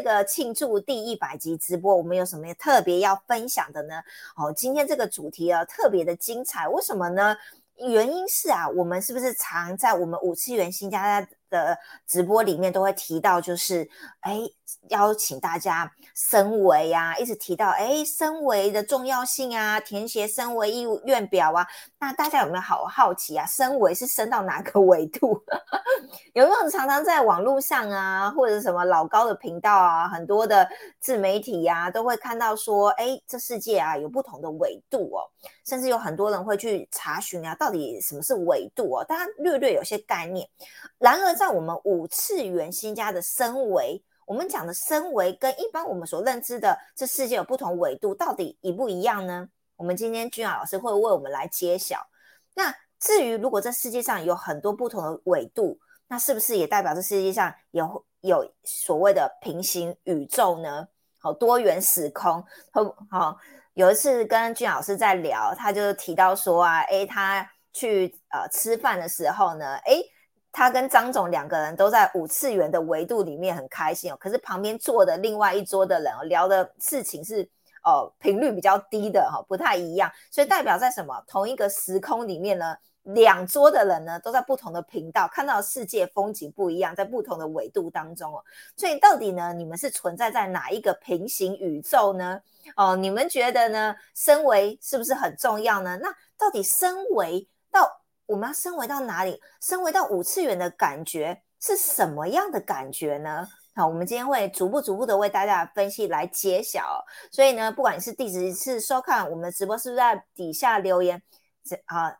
这个庆祝第一百集直播，我们有什么特别要分享的呢？哦，今天这个主题啊，特别的精彩，为什么呢？原因是啊，我们是不是常在我们五次元新加的直播里面都会提到，就是哎，邀请大家升维啊，一直提到哎，升维的重要性啊，填写升维意愿表啊。那大家有没有好好奇啊？升维是升到哪个维度？有没有常常在网络上啊，或者什么老高的频道啊，很多的自媒体呀，都会看到说，哎，这世界啊有不同的维度哦，甚至有很多人会去查询啊，到底什么是维度哦？大家略略有些概念。然而，在我们五次元新家的升维，我们讲的升维跟一般我们所认知的这世界有不同维度，到底一不一样呢？我们今天君雅老师会为我们来揭晓。那至于如果这世界上有很多不同的维度，那是不是也代表这世界上有有所谓的平行宇宙呢？好，多元时空。好，好，有一次跟君老师在聊，他就提到说啊，诶，他去呃吃饭的时候呢，诶，他跟张总两个人都在五次元的维度里面很开心哦，可是旁边坐的另外一桌的人哦聊的事情是。哦，频率比较低的哈，不太一样，所以代表在什么同一个时空里面呢？两桌的人呢，都在不同的频道看到世界风景不一样，在不同的纬度当中哦。所以到底呢，你们是存在在哪一个平行宇宙呢？哦，你们觉得呢？升维是不是很重要呢？那到底升维到我们要升维到哪里？升维到五次元的感觉是什么样的感觉呢？好，我们今天会逐步逐步的为大家分析来揭晓。所以呢，不管是第几次收看我们的直播，是不是在底下留言这啊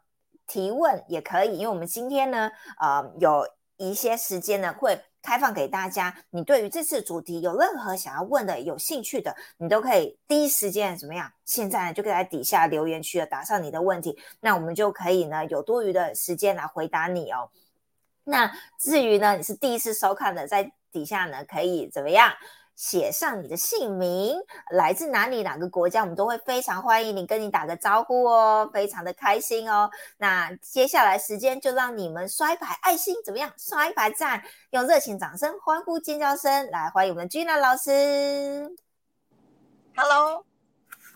提问也可以？因为我们今天呢，呃，有一些时间呢会开放给大家。你对于这次主题有任何想要问的、有兴趣的，你都可以第一时间怎么样？现在呢就可以在底下留言区打上你的问题，那我们就可以呢有多余的时间来回答你哦。那至于呢，你是第一次收看的，在底下呢可以怎么样写上你的姓名，来自哪里哪个国家，我们都会非常欢迎你，跟你打个招呼哦，非常的开心哦。那接下来时间就让你们刷一排爱心，怎么样？刷一排赞，用热情掌声、欢呼尖叫声来欢迎我们的 Gina 老师。Hello，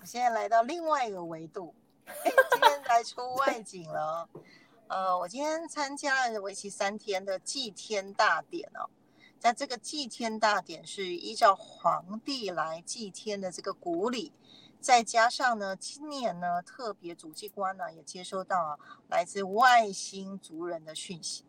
我现在来到另外一个维度，今天来出外景了。呃，我今天参加了为期三天的祭天大典哦。在这个祭天大典是依照皇帝来祭天的这个古礼，再加上呢，今年呢特别主祭官呢也接收到来自外星族人的讯息，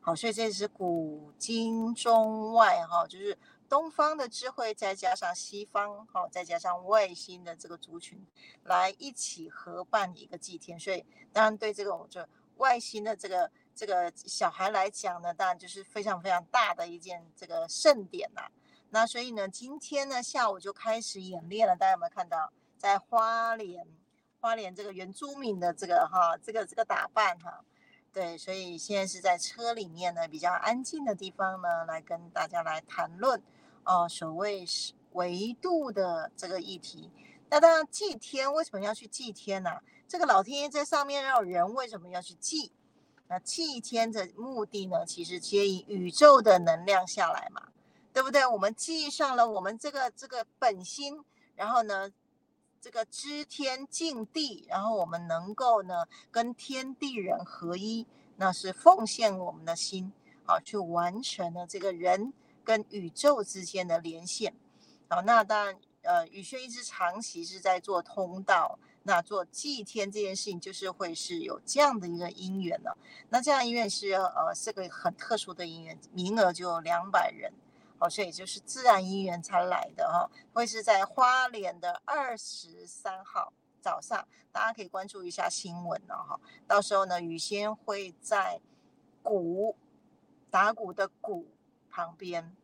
好，所以这是古今中外哈，就是东方的智慧，再加上西方哈，再加上外星的这个族群来一起合办一个祭天，所以当然对这个我就外星的这个。这个小孩来讲呢，当然就是非常非常大的一件这个盛典呐。那所以呢，今天呢下午就开始演练了。大家有没有看到，在花莲，花莲这个原住民的这个哈，这个这个打扮哈？对，所以现在是在车里面呢，比较安静的地方呢，来跟大家来谈论哦，所谓是维度的这个议题。那当然祭天为什么要去祭天呢？这个老天爷在上面，让人为什么要去祭？那祭天的目的呢，其实接引宇宙的能量下来嘛，对不对？我们记上了我们这个这个本心，然后呢，这个知天敬地，然后我们能够呢跟天地人合一，那是奉献我们的心，好去完成了这个人跟宇宙之间的连线。好，那当然，呃，宇轩一直长期是在做通道。那做祭天这件事情，就是会是有这样的一个因缘了。那这样因缘是呃是个很特殊的因缘，名额就两百人，哦，所以就是自然因缘才来的哈。会是在花莲的二十三号早上，大家可以关注一下新闻了哈。到时候呢，雨仙会在鼓打鼓的鼓旁边，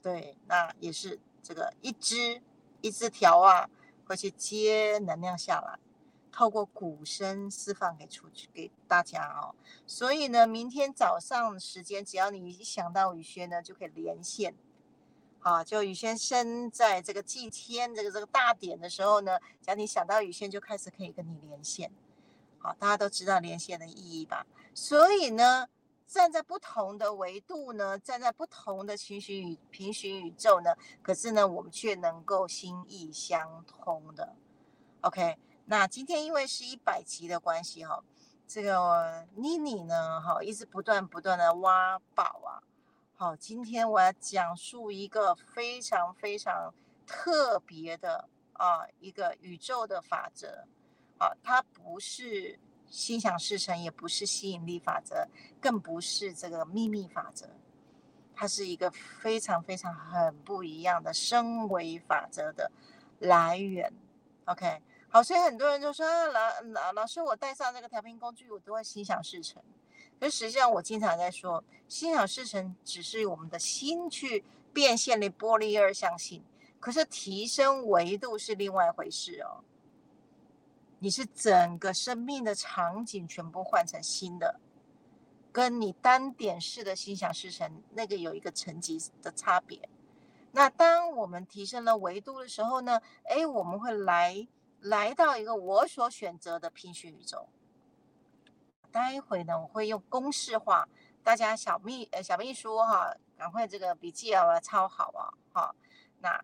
对，那也是这个一支一支条啊。会去接能量下来，透过鼓声释放给出去给大家哦。所以呢，明天早上时间，只要你一想到宇轩呢，就可以连线。好，就宇轩生在这个祭天这个这个大典的时候呢，只要你想到宇轩，就开始可以跟你连线。好，大家都知道连线的意义吧？所以呢，站在不同的维度呢，站在不同的情绪与平行宇宙呢，可是呢，我们却能够心意相通的。OK，那今天因为是一百集的关系哈，这个妮妮呢，哈，一直不断不断的挖宝啊。好，今天我要讲述一个非常非常特别的啊，一个宇宙的法则啊，它不是。心想事成也不是吸引力法则，更不是这个秘密法则，它是一个非常非常很不一样的升维法则的来源。OK，好，所以很多人就说老老老师，我带上这个调频工具，我都会心想事成。可实际上，我经常在说，心想事成只是我们的心去变现的玻璃二象性，可是提升维度是另外一回事哦。你是整个生命的场景全部换成新的，跟你单点式的心想事成那个有一个层级的差别。那当我们提升了维度的时候呢？哎，我们会来来到一个我所选择的平行宇宙。待会呢，我会用公式化，大家小秘呃小秘书哈，赶快这个笔记要抄好啊，好，那。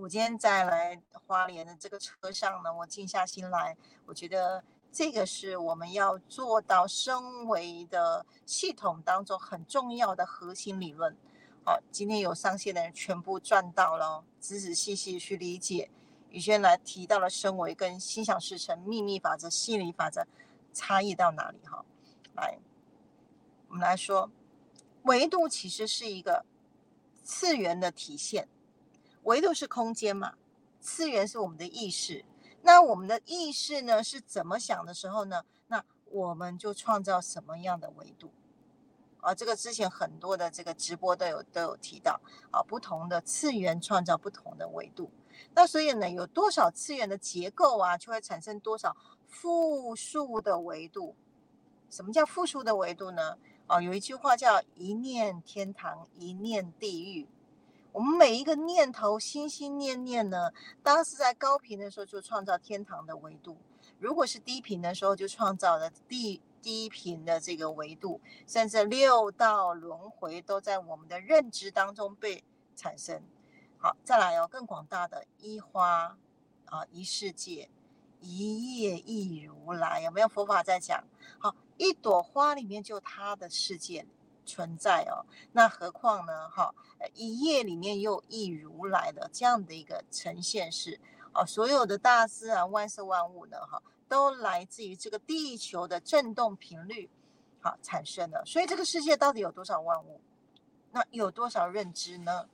我今天在来花莲的这个车上呢，我静下心来，我觉得这个是我们要做到升维的系统当中很重要的核心理论。好，今天有上线的人全部赚到了，仔仔细细去理解。宇轩来提到了升维跟心想事成、秘密法则、心理法则差异到哪里？哈，来，我们来说，维度其实是一个次元的体现。维度是空间嘛，次元是我们的意识。那我们的意识呢是怎么想的时候呢？那我们就创造什么样的维度？啊，这个之前很多的这个直播都有都有提到啊，不同的次元创造不同的维度。那所以呢，有多少次元的结构啊，就会产生多少复数的维度。什么叫复数的维度呢？啊，有一句话叫一念天堂，一念地狱。我们每一个念头，心心念念呢，当时在高频的时候就创造天堂的维度；如果是低频的时候，就创造了低低频的这个维度，甚至六道轮回都在我们的认知当中被产生。好，再来哦，更广大的一花啊，一世界，一叶一如来，有没有佛法在讲？好，一朵花里面就它的世界。存在哦，那何况呢？哈，一页里面又一如来的这样的一个呈现是哦，所有的大自然万事万物呢，哈，都来自于这个地球的振动频率，好产生的。所以这个世界到底有多少万物？那有多少认知呢？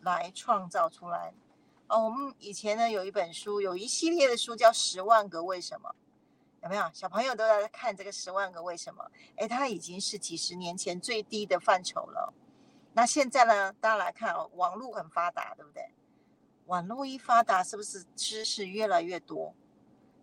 来创造出来？哦，我们以前呢有一本书，有一系列的书叫《十万个为什么》。有没有小朋友都在看这个十万个为什么？哎，它已经是几十年前最低的范畴了。那现在呢？大家来看哦，网络很发达，对不对？网络一发达，是不是知识越来越多？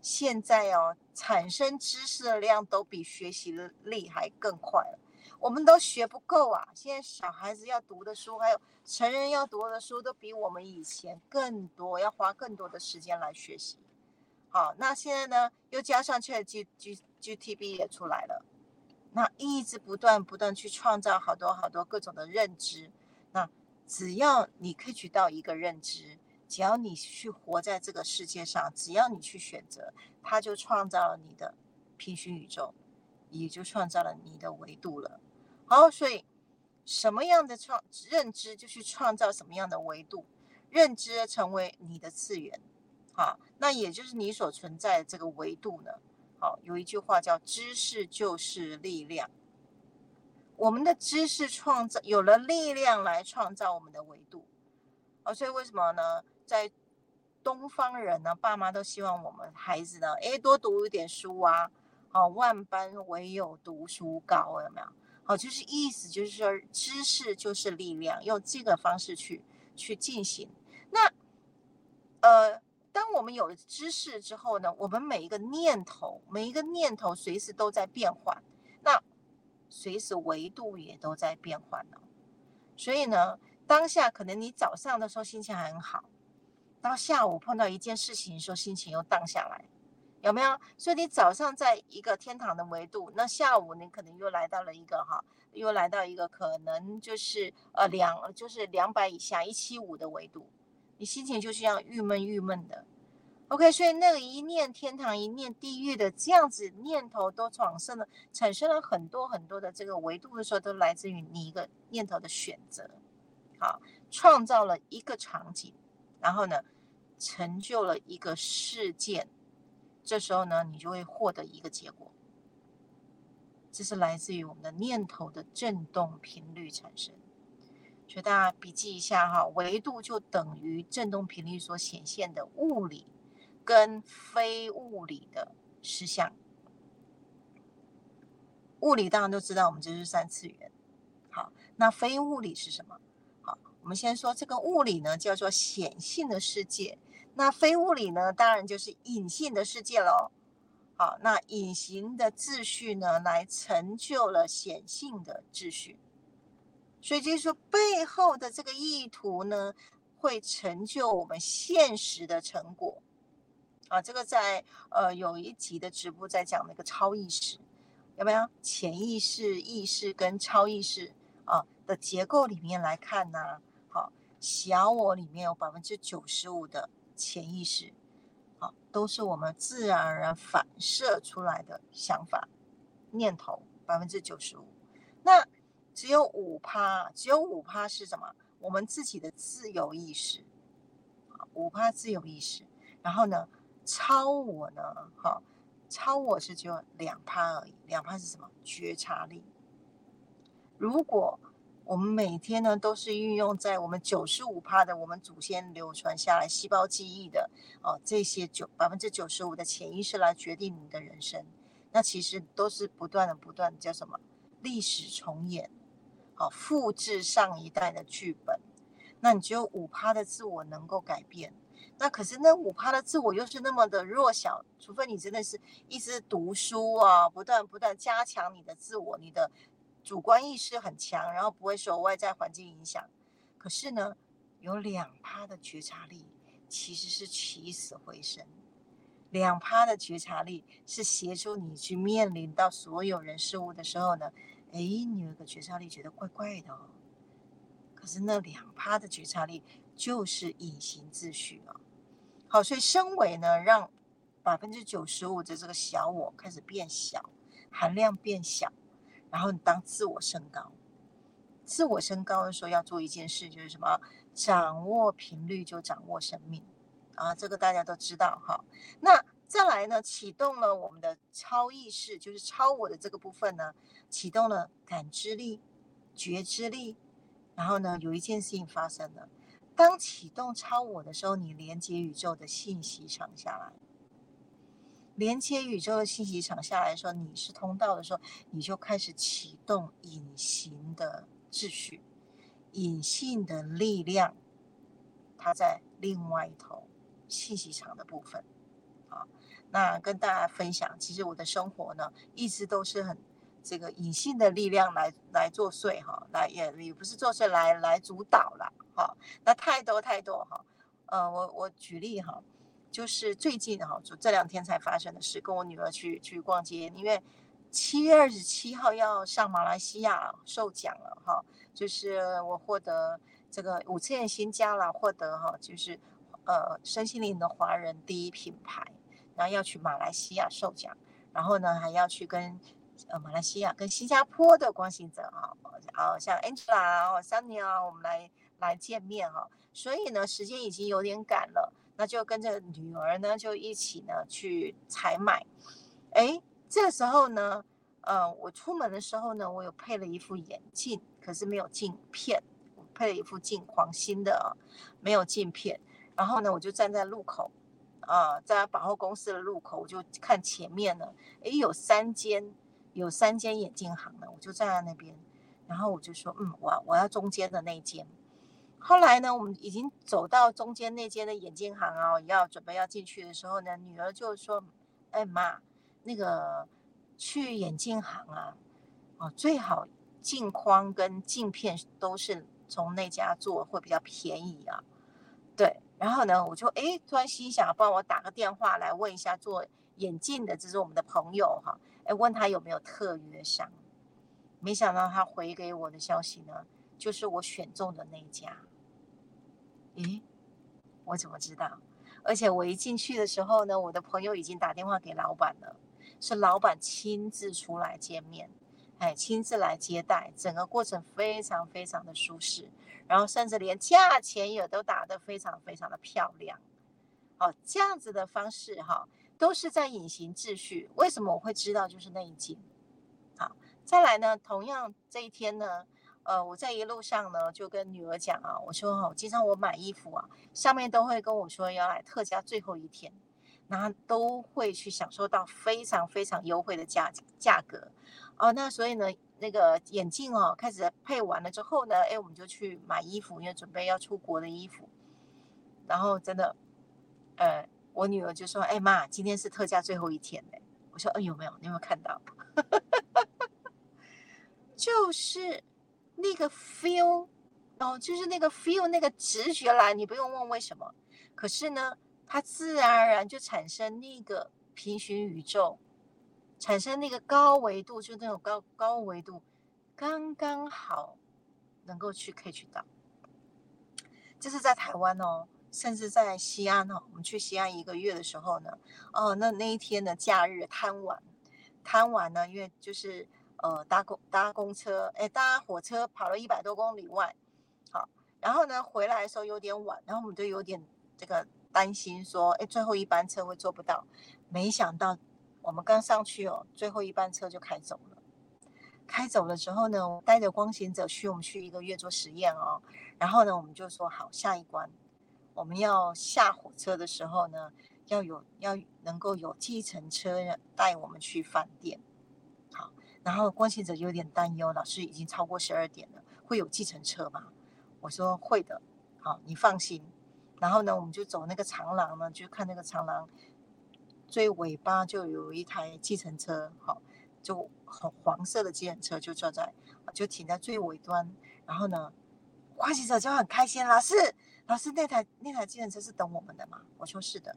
现在哦，产生知识的量都比学习的力还更快了。我们都学不够啊！现在小孩子要读的书，还有成人要读的书，都比我们以前更多，要花更多的时间来学习。好，那现在呢，又加上 Chat G G G T B 也出来了，那一直不断不断去创造好多好多各种的认知。那只要你可取到一个认知，只要你去活在这个世界上，只要你去选择，它就创造了你的平行宇宙，也就创造了你的维度了。好，所以什么样的创认知，就去创造什么样的维度，认知成为你的次元。好，那也就是你所存在的这个维度呢？好，有一句话叫“知识就是力量”。我们的知识创造有了力量来创造我们的维度。哦，所以为什么呢？在东方人呢，爸妈都希望我们孩子呢，诶，多读一点书啊。好，万般唯有读书高，有没有？好，就是意思就是说，知识就是力量，用这个方式去去进行。那，呃。当我们有了知识之后呢，我们每一个念头，每一个念头随时都在变换，那随时维度也都在变换呢。所以呢，当下可能你早上的时候心情很好，到下午碰到一件事情的时候心情又荡下来，有没有？所以你早上在一个天堂的维度，那下午你可能又来到了一个哈，又来到一个可能就是呃两就是两百以下一七五的维度，你心情就是要郁闷郁闷的。OK，所以那个一念天堂一念地狱的这样子念头都产生了产生了很多很多的这个维度的时候，都来自于你一个念头的选择，好，创造了一个场景，然后呢，成就了一个事件。这时候呢，你就会获得一个结果，这是来自于我们的念头的振动频率产生。所以大家笔记一下哈，维度就等于振动频率所显现的物理跟非物理的实相。物理当然都知道，我们这是三次元。好，那非物理是什么？好，我们先说这个物理呢，叫做显性的世界。那非物理呢，当然就是隐性的世界喽。好，那隐形的秩序呢，来成就了显性的秩序。所以就是说，背后的这个意图呢，会成就我们现实的成果。啊，这个在呃有一集的直播在讲那个超意识，有没有？潜意识、意识跟超意识啊的结构里面来看呢？好，小我里面有百分之九十五的。潜意识，好，都是我们自然而然反射出来的想法、念头，百分之九十五。那只有五趴，只有五趴是什么？我们自己的自由意识，五趴自由意识。然后呢，超我呢？哈，超我是只有两趴而已，两趴是什么？觉察力。如果我们每天呢，都是运用在我们九十五趴的我们祖先流传下来细胞记忆的哦，这些九百分之九十五的潜意识来决定你的人生。那其实都是不断的、不断的叫什么？历史重演，好，复制上一代的剧本。那你只有五趴的自我能够改变，那可是那五趴的自我又是那么的弱小，除非你真的是一直读书啊，不断不断加强你的自我，你的。主观意识很强，然后不会受外在环境影响。可是呢，有两趴的觉察力其实是起死回生。两趴的觉察力是协助你去面临到所有人事物的时候呢，哎，你有个觉察力觉得怪怪的哦。可是那两趴的觉察力就是隐形秩序啊。好，所以升维呢，让百分之九十五的这个小我开始变小，含量变小。然后你当自我升高，自我升高的时候要做一件事，就是什么？掌握频率就掌握生命啊，这个大家都知道哈。那再来呢，启动了我们的超意识，就是超我的这个部分呢，启动了感知力、觉知力。然后呢，有一件事情发生了，当启动超我的时候，你连接宇宙的信息场下来。连接宇宙的信息场下来说，你是通道的时候，你就开始启动隐形的秩序、隐性的力量，它在另外一头信息场的部分。那跟大家分享，其实我的生活呢，一直都是很这个隐性的力量来来作祟哈，来也也不是作祟，来来主导了哈。那太多太多哈，呃，我我举例哈。就是最近哈，就这两天才发生的事，跟我女儿去去逛街，因为七月二十七号要上马来西亚受奖了哈，就是我获得这个五次元新家了，获得哈，就是呃身心灵的华人第一品牌，然后要去马来西亚受奖，然后呢还要去跟呃马来西亚跟新加坡的光行者啊，啊像 Angela 啊、Sunny 啊，我们来来见面哈，所以呢时间已经有点赶了。那就跟着女儿呢，就一起呢去采买。哎，这时候呢，呃，我出门的时候呢，我有配了一副眼镜，可是没有镜片。配了一副镜，黄新的，没有镜片。然后呢，我就站在路口，啊，在百货公司的路口，我就看前面呢，哎，有三间，有三间眼镜行呢，我就站在那边，然后我就说，嗯，我我要中间的那间。后来呢，我们已经走到中间那间的眼镜行啊，要准备要进去的时候呢，女儿就说：“哎妈，那个去眼镜行啊，哦最好镜框跟镜片都是从那家做会比较便宜啊。”对，然后呢，我就哎突然心想，帮我打个电话来问一下做眼镜的，这是我们的朋友哈，哎，问他有没有特约上，没想到他回给我的消息呢，就是我选中的那一家。咦，我怎么知道？而且我一进去的时候呢，我的朋友已经打电话给老板了，是老板亲自出来见面，哎，亲自来接待，整个过程非常非常的舒适，然后甚至连价钱也都打得非常非常的漂亮。好，这样子的方式哈，都是在隐形秩序。为什么我会知道？就是那一件。好，再来呢，同样这一天呢。呃，我在一路上呢，就跟女儿讲啊，我说哈，经常我买衣服啊，上面都会跟我说要来特价最后一天，那都会去享受到非常非常优惠的价价格哦。那所以呢，那个眼镜哦，开始配完了之后呢，哎，我们就去买衣服，因为准备要出国的衣服。然后真的，呃，我女儿就说，哎妈，今天是特价最后一天嘞。我说，嗯，有没有？你有没有看到？就是。那个 feel 哦，就是那个 feel，那个直觉来，你不用问为什么，可是呢，它自然而然就产生那个平行宇宙，产生那个高维度，就那种高高维度，刚刚好能够去可以去到。这是在台湾哦，甚至在西安哦，我们去西安一个月的时候呢，哦，那那一天的假日贪玩，贪玩呢，因为就是。呃，搭公搭公车，哎，搭火车跑了一百多公里外，好，然后呢，回来的时候有点晚，然后我们就有点这个担心，说，哎，最后一班车会坐不到。没想到我们刚上去哦，最后一班车就开走了。开走了之后呢，我带着光行者去，我们去一个月做实验哦。然后呢，我们就说好，下一关我们要下火车的时候呢，要有要能够有计程车带我们去饭店。好然后关心者有点担忧，老师已经超过十二点了，会有计程车吗？我说会的，好，你放心。然后呢，我们就走那个长廊呢，就看那个长廊最尾巴就有一台计程车，好，就黄黄色的计程车就坐在，就停在最尾端。然后呢，关心者就很开心，老师，老师那台那台计程车是等我们的吗？我说是的。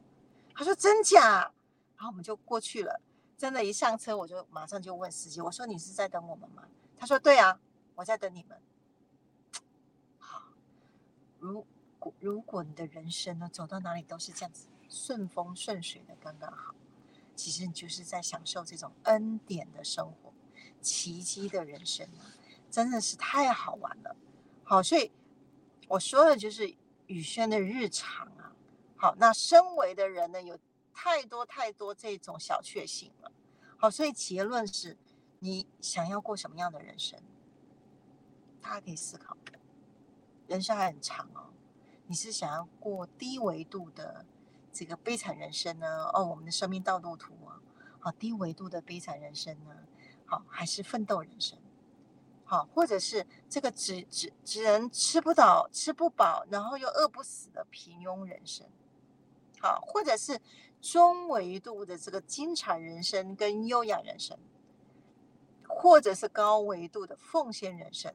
他说真假？然后我们就过去了。真的，一上车我就马上就问司机：“我说你是在等我们吗？”他说：“对啊，我在等你们。”好，如如果你的人生呢走到哪里都是这样子顺风顺水的，刚刚好，其实你就是在享受这种恩典的生活，奇迹的人生啊，真的是太好玩了。好，所以我说的就是宇轩的日常啊。好，那身为的人呢有。太多太多这种小确幸了，好，所以结论是，你想要过什么样的人生？大家可以思考，人生还很长哦。你是想要过低维度的这个悲惨人生呢？哦，我们的生命道路图啊，好，低维度的悲惨人生呢？好，还是奋斗人生？好，或者是这个只只只能吃不到、吃不饱，然后又饿不死的平庸人生？好，或者是。中维度的这个精彩人生跟优雅人生，或者是高维度的奉献人生，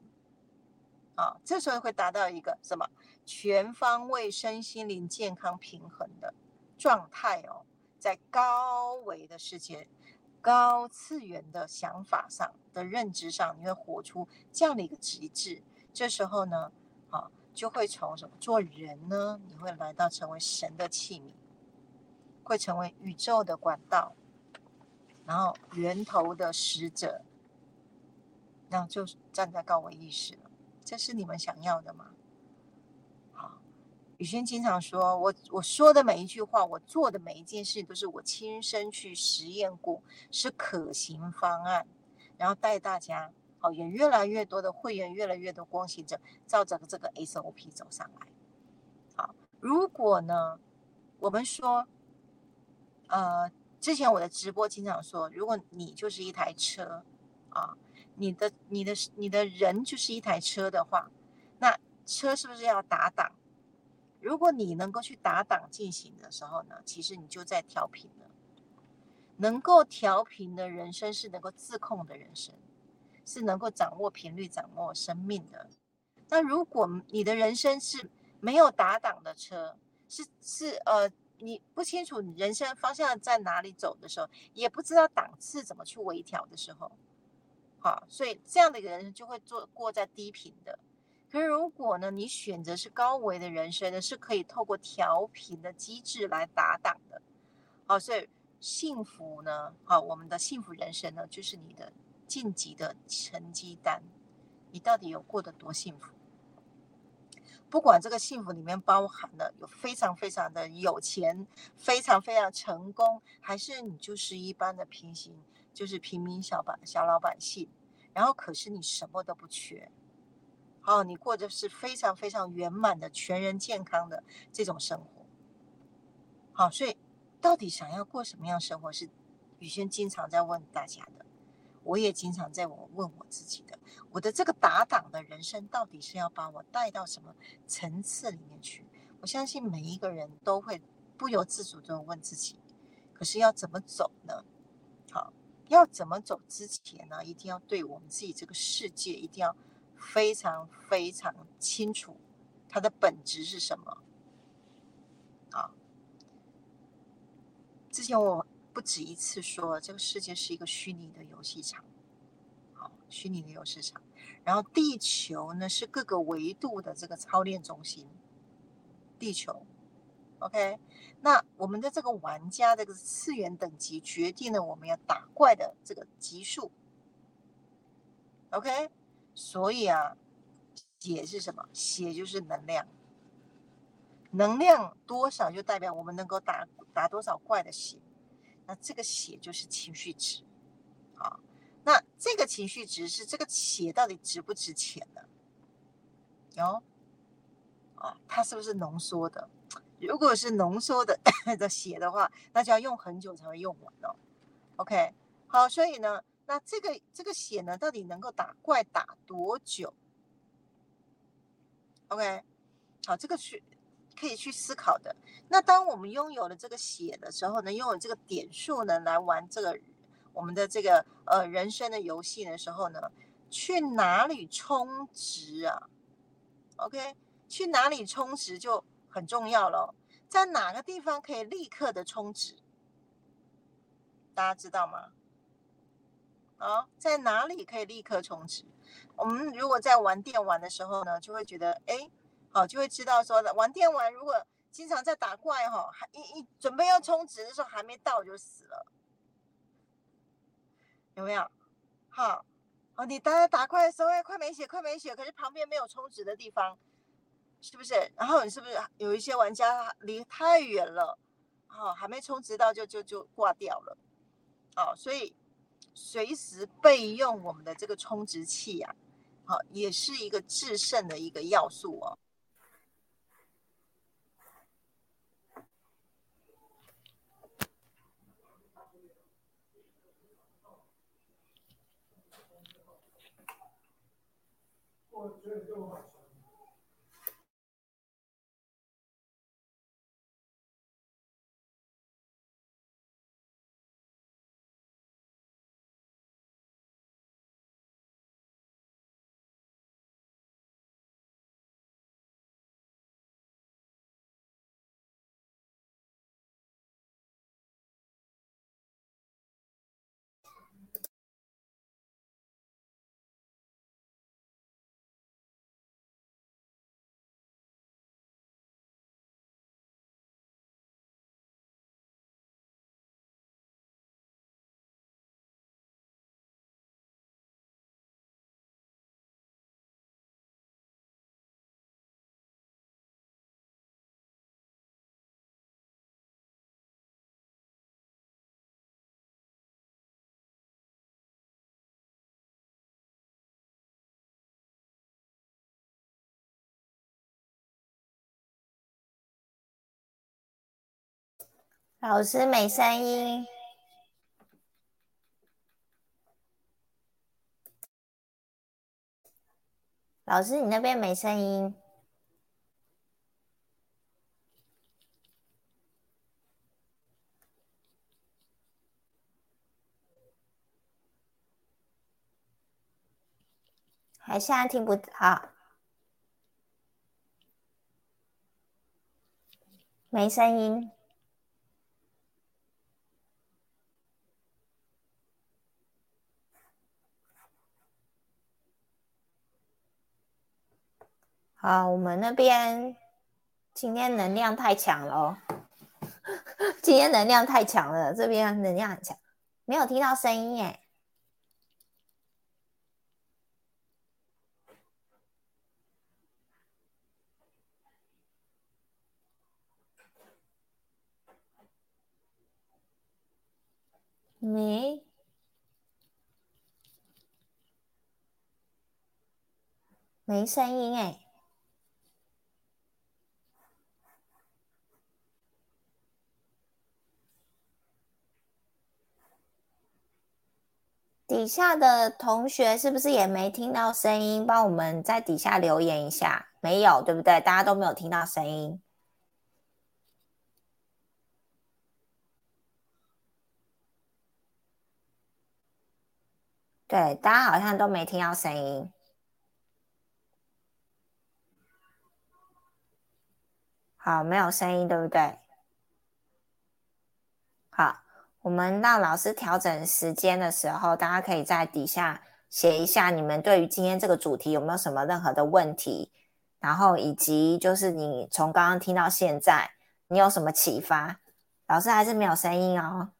啊，这时候会达到一个什么全方位身心灵健康平衡的状态哦，在高维的世界、高次元的想法上的认知上，你会活出这样的一个极致。这时候呢，啊，就会从什么做人呢？你会来到成为神的器皿。会成为宇宙的管道，然后源头的使者，那就站在高维意识了。这是你们想要的吗？雨，轩经常说，我我说的每一句话，我做的每一件事，都是我亲身去实验过，是可行方案，然后带大家，好，也越来越多的会员，越来越多光行者，照着这个 SOP 走上来。好，如果呢，我们说。呃，之前我的直播经常说，如果你就是一台车啊，你的、你的、你的人就是一台车的话，那车是不是要打档？如果你能够去打档进行的时候呢，其实你就在调频了。能够调频的人生是能够自控的人生，是能够掌握频率、掌握生命的。那如果你的人生是没有打档的车，是是呃。你不清楚你人生方向在哪里走的时候，也不知道档次怎么去微调的时候，好，所以这样的一个人就会做过在低频的。可是如果呢，你选择是高维的人生呢，是可以透过调频的机制来打挡的。好，所以幸福呢，好，我们的幸福人生呢，就是你的晋级的成绩单，你到底有过得多幸福？不管这个幸福里面包含了有非常非常的有钱，非常非常成功，还是你就是一般的平行，就是平民小板小老百姓，然后可是你什么都不缺，哦，你过着是非常非常圆满的全人健康的这种生活，好，所以到底想要过什么样生活，是宇轩经常在问大家的。我也经常在我问我自己的，我的这个打档的人生到底是要把我带到什么层次里面去？我相信每一个人都会不由自主的问自己，可是要怎么走呢？好，要怎么走之前呢，一定要对我们自己这个世界一定要非常非常清楚它的本质是什么。啊，之前我。不止一次说，这个世界是一个虚拟的游戏场，好，虚拟的游戏场。然后地球呢是各个维度的这个操练中心，地球，OK。那我们的这个玩家这个次元等级决定了我们要打怪的这个级数，OK。所以啊，血是什么？血就是能量，能量多少就代表我们能够打打多少怪的血。那这个血就是情绪值，啊，那这个情绪值是这个血到底值不值钱呢？有，啊，它是不是浓缩的？如果是浓缩的 的血的话，那就要用很久才会用完哦。OK，好，所以呢，那这个这个血呢，到底能够打怪打多久？OK，好，这个是。可以去思考的。那当我们拥有了这个血的时候呢，拥有这个点数呢，来玩这个我们的这个呃人生的游戏的时候呢，去哪里充值啊？OK，去哪里充值就很重要了。在哪个地方可以立刻的充值？大家知道吗？啊，在哪里可以立刻充值？我们如果在玩电玩的时候呢，就会觉得哎。好，就会知道说玩电玩，如果经常在打怪哈，还一一准备要充值的时候还没到就死了，有没有？好，哦，你打打怪的时候哎快没血，快没血，可是旁边没有充值的地方，是不是？然后你是不是有一些玩家离太远了，好，还没充值到就就就挂掉了，好，所以随时备用我们的这个充值器呀，好，也是一个制胜的一个要素哦。老师没声音，老师你那边没声音，还现在听不到，没声音。好，我们那边今天能量太强了哦，今天能量太强了，这边能量很强，没有听到声音耶。没，没声音哎。底下的同学是不是也没听到声音？帮我们在底下留言一下，没有对不对？大家都没有听到声音。对，大家好像都没听到声音。好，没有声音，对不对？好，我们让老师调整时间的时候，大家可以在底下写一下，你们对于今天这个主题有没有什么任何的问题？然后以及就是你从刚刚听到现在，你有什么启发？老师还是没有声音哦。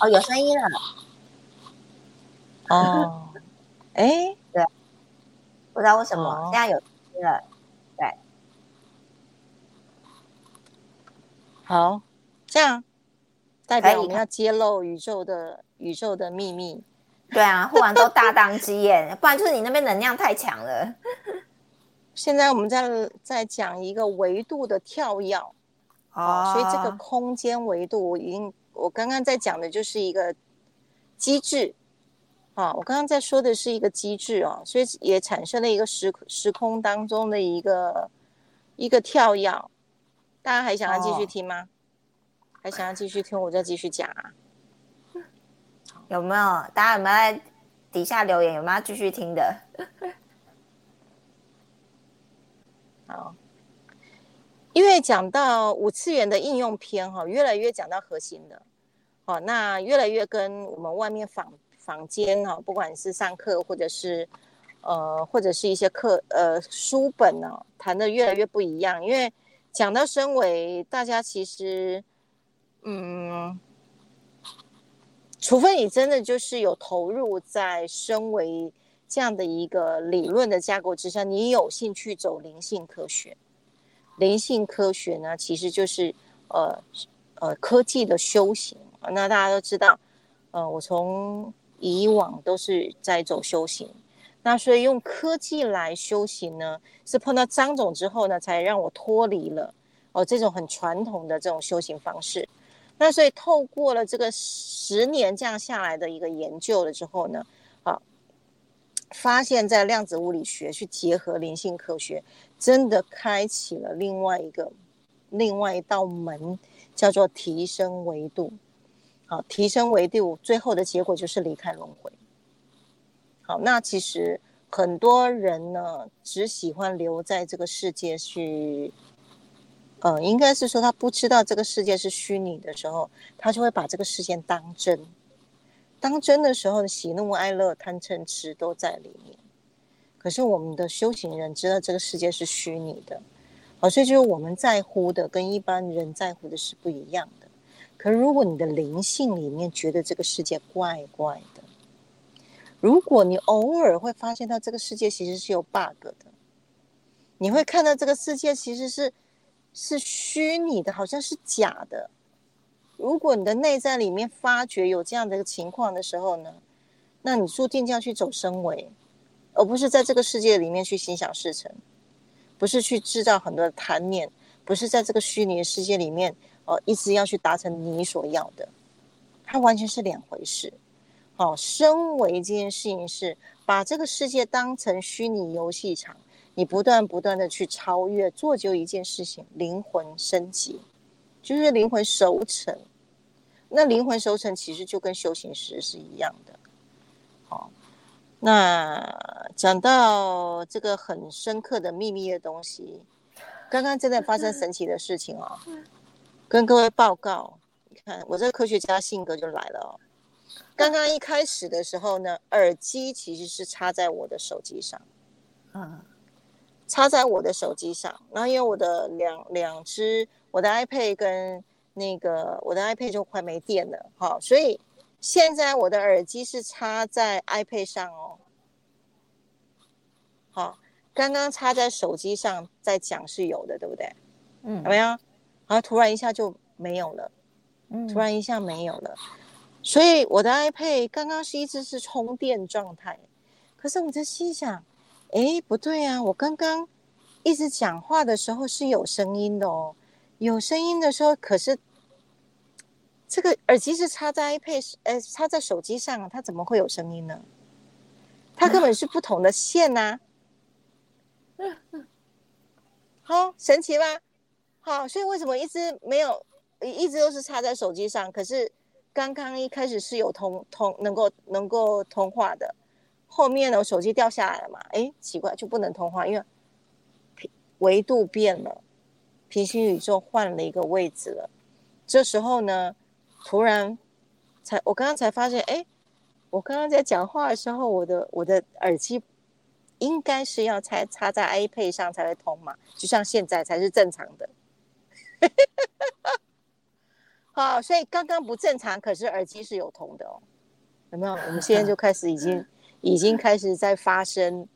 哦，有声音了。哦，哎，对，不知道为什么现在有了。对，好，这样代表我们要揭露宇宙的宇宙的秘密。对啊，忽然都大当机耶，不然就是你那边能量太强了。现在我们在在讲一个维度的跳跃，哦，所以这个空间维度我已经。我刚刚在讲的就是一个机制，啊，我刚刚在说的是一个机制哦，所以也产生了一个时时空当中的一个一个跳跃。大家还想要继续听吗？还想要继续听？我再继续讲啊。有没有？大家有没有在底下留言？有没有继续听的？好。因为讲到五次元的应用篇哈，越来越讲到核心的，好，那越来越跟我们外面坊房间哈，不管是上课或者是呃或者是一些课呃书本呢，谈的越来越不一样。因为讲到身为，大家其实嗯，除非你真的就是有投入在身为这样的一个理论的架构之上，你有兴趣走灵性科学。灵性科学呢，其实就是呃呃科技的修行。那大家都知道，呃，我从以往都是在走修行。那所以用科技来修行呢，是碰到张总之后呢，才让我脱离了哦这种很传统的这种修行方式。那所以透过了这个十年这样下来的一个研究了之后呢，啊，发现在量子物理学去结合灵性科学。真的开启了另外一个、另外一道门，叫做提升维度。好，提升维度，最后的结果就是离开轮回。好，那其实很多人呢，只喜欢留在这个世界去，呃，应该是说他不知道这个世界是虚拟的时候，他就会把这个世界当真。当真的时候，喜怒哀乐、贪嗔痴都在里面。可是我们的修行人知道这个世界是虚拟的，好，所以就是我们在乎的跟一般人在乎的是不一样。可如果你的灵性里面觉得这个世界怪怪的，如果你偶尔会发现到这个世界其实是有 bug 的，你会看到这个世界其实是是虚拟的，好像是假的。如果你的内在里面发觉有这样的一个情况的时候呢，那你注定就要去走升维。而不是在这个世界里面去心想事成，不是去制造很多的贪念，不是在这个虚拟的世界里面，哦，一直要去达成你所要的，它完全是两回事。好，身为这件事情是把这个世界当成虚拟游戏场，你不断不断的去超越，做就一件事情，灵魂升级，就是灵魂熟成。那灵魂熟成其实就跟修行时是一样的。好。那讲到这个很深刻的秘密的东西，刚刚真的发生神奇的事情哦。跟各位报告，你看我这个科学家性格就来了哦。刚刚一开始的时候呢，耳机其实是插在我的手机上，嗯，插在我的手机上，然后因为我的两两只，我的 iPad 跟那个我的 iPad 就快没电了，哈，所以现在我的耳机是插在 iPad 上哦，好，刚刚插在手机上在讲是有的，对不对？嗯，有没有？然后突然一下就没有了，嗯，突然一下没有了。所以我的 iPad 刚刚是一直是充电状态，可是我在心想，哎，不对啊，我刚刚一直讲话的时候是有声音的哦，有声音的时候，可是这个耳机是插在 iPad，呃，插在手机上，它怎么会有声音呢？它根本是不同的线呐。好神奇吧？好，所以为什么一直没有，一直都是插在手机上，可是？刚刚一开始是有通通能够能够通话的，后面呢，我手机掉下来了嘛？哎，奇怪，就不能通话，因为维度变了，平行宇宙换了一个位置了。这时候呢，突然才我刚刚才发现，哎，我刚刚在讲话的时候，我的我的耳机应该是要插插在 iPad 上才会通嘛，就像现在才是正常的。好，所以刚刚不正常，可是耳机是有通的哦，有没有？我们现在就开始已经 已经开始在发生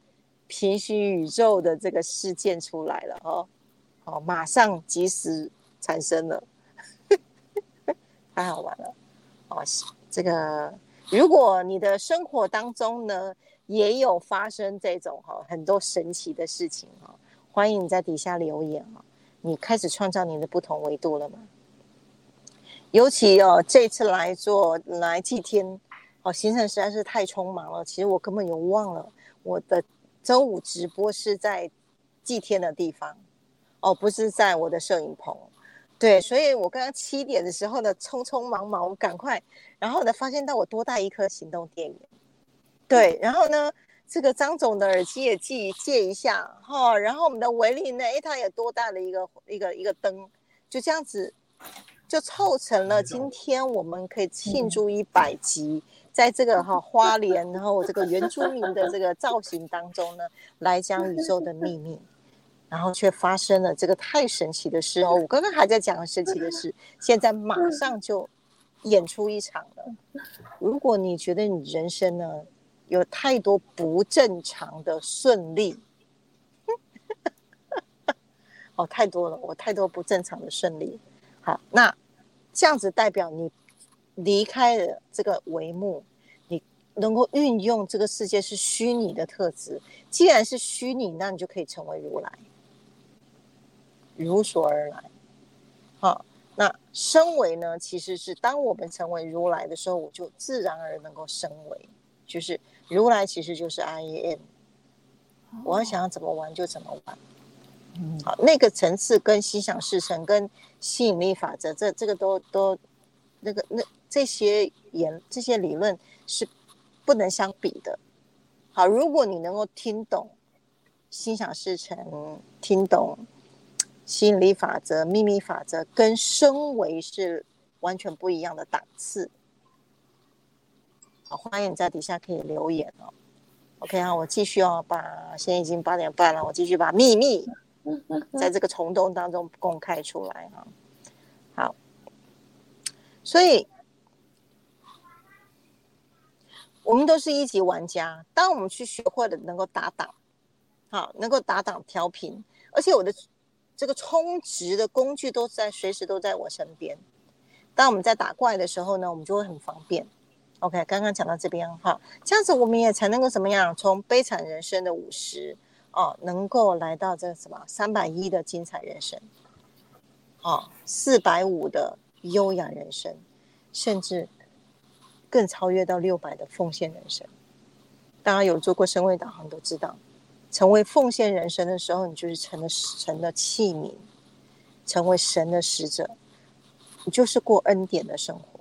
平行宇宙的这个事件出来了哦，好，马上及时产生了，太好玩了哦！这个如果你的生活当中呢也有发生这种哈很多神奇的事情哈，欢迎你在底下留言啊！你开始创造你的不同维度了吗？尤其哦，这次来做来祭天，哦，行程实在是太匆忙了。其实我根本就忘了我的周五直播是在祭天的地方，哦，不是在我的摄影棚。对，所以我刚刚七点的时候呢，匆匆忙忙，我赶快，然后呢，发现到我多带一颗行动电源。对，然后呢，这个张总的耳机也借借一下哈，然后我们的维力呢，哎，他也多带了一个一个一个灯，就这样子。就凑成了今天我们可以庆祝一百集，在这个哈花莲，然后这个原住民的这个造型当中呢，来讲宇宙的秘密，然后却发生了这个太神奇的事哦！我刚刚还在讲神奇的事，现在马上就演出一场了。如果你觉得你人生呢有太多不正常的顺利，哦，太多了，我太多不正常的顺利。好，那。这样子代表你离开了这个帷幕，你能够运用这个世界是虚拟的特质。既然是虚拟，那你就可以成为如来，如所而来。好，那身为呢？其实是当我们成为如来的时候，我就自然而能够升为。就是如来其实就是 I am，我要想要怎么玩就怎么玩。嗯好，那个层次跟心想事成、跟吸引力法则，这这个都都那个那这些言这些理论是不能相比的。好，如果你能够听懂心想事成，听懂吸引力法则、秘密法则，跟升维是完全不一样的档次。好，欢迎你在底下可以留言哦。OK 啊，我继续哦，把现在已经八点半了，我继续把秘密。在这个虫洞当中公开出来哈，好，所以我们都是一级玩家。当我们去学会了能够打挡，好，能够打挡调频，而且我的这个充值的工具都在随时都在我身边。当我们在打怪的时候呢，我们就会很方便。OK，刚刚讲到这边哈，这样子我们也才能够怎么样？从悲惨人生的五十。哦，能够来到这什么三百一的精彩人生，哦，四百五的优雅人生，甚至更超越到六百的奉献人生。大家有做过身位导航都知道，成为奉献人生的时候，你就是成了神的器皿，成为神的使者，你就是过恩典的生活。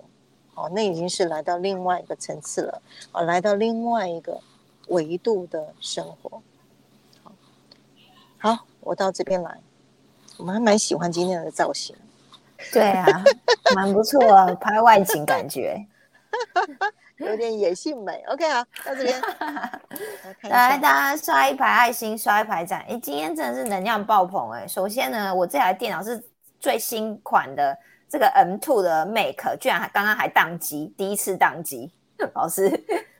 哦，那已经是来到另外一个层次了，哦，来到另外一个维度的生活。好，我到这边来，我们还蛮喜欢今天的造型。对啊，蛮不错，拍外景感觉。有点野性美，OK 好，到这边 来，大家刷一排爱心，刷一排赞。哎，今天真的是能量爆棚哎！首先呢，我这台电脑是最新款的这个 M two 的 Mac，居然还刚刚还宕机，第一次宕机，老师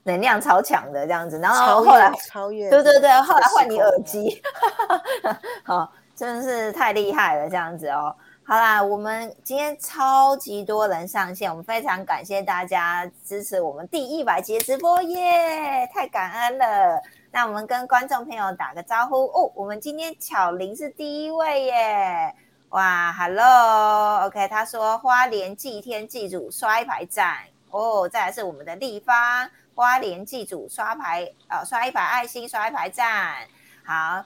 能量超强的这样子。然后后来超越，对对对，后来换你耳机，好，真的是太厉害了这样子哦。好啦，我们今天超级多人上线，我们非常感谢大家支持我们第一百集直播耶，太感恩了。那我们跟观众朋友打个招呼哦。我们今天巧玲是第一位耶，哇，Hello，OK，他说花莲祭天祭祖刷一排赞哦，再来是我们的立方花莲祭祖刷牌呃刷一排爱心刷一排赞，好。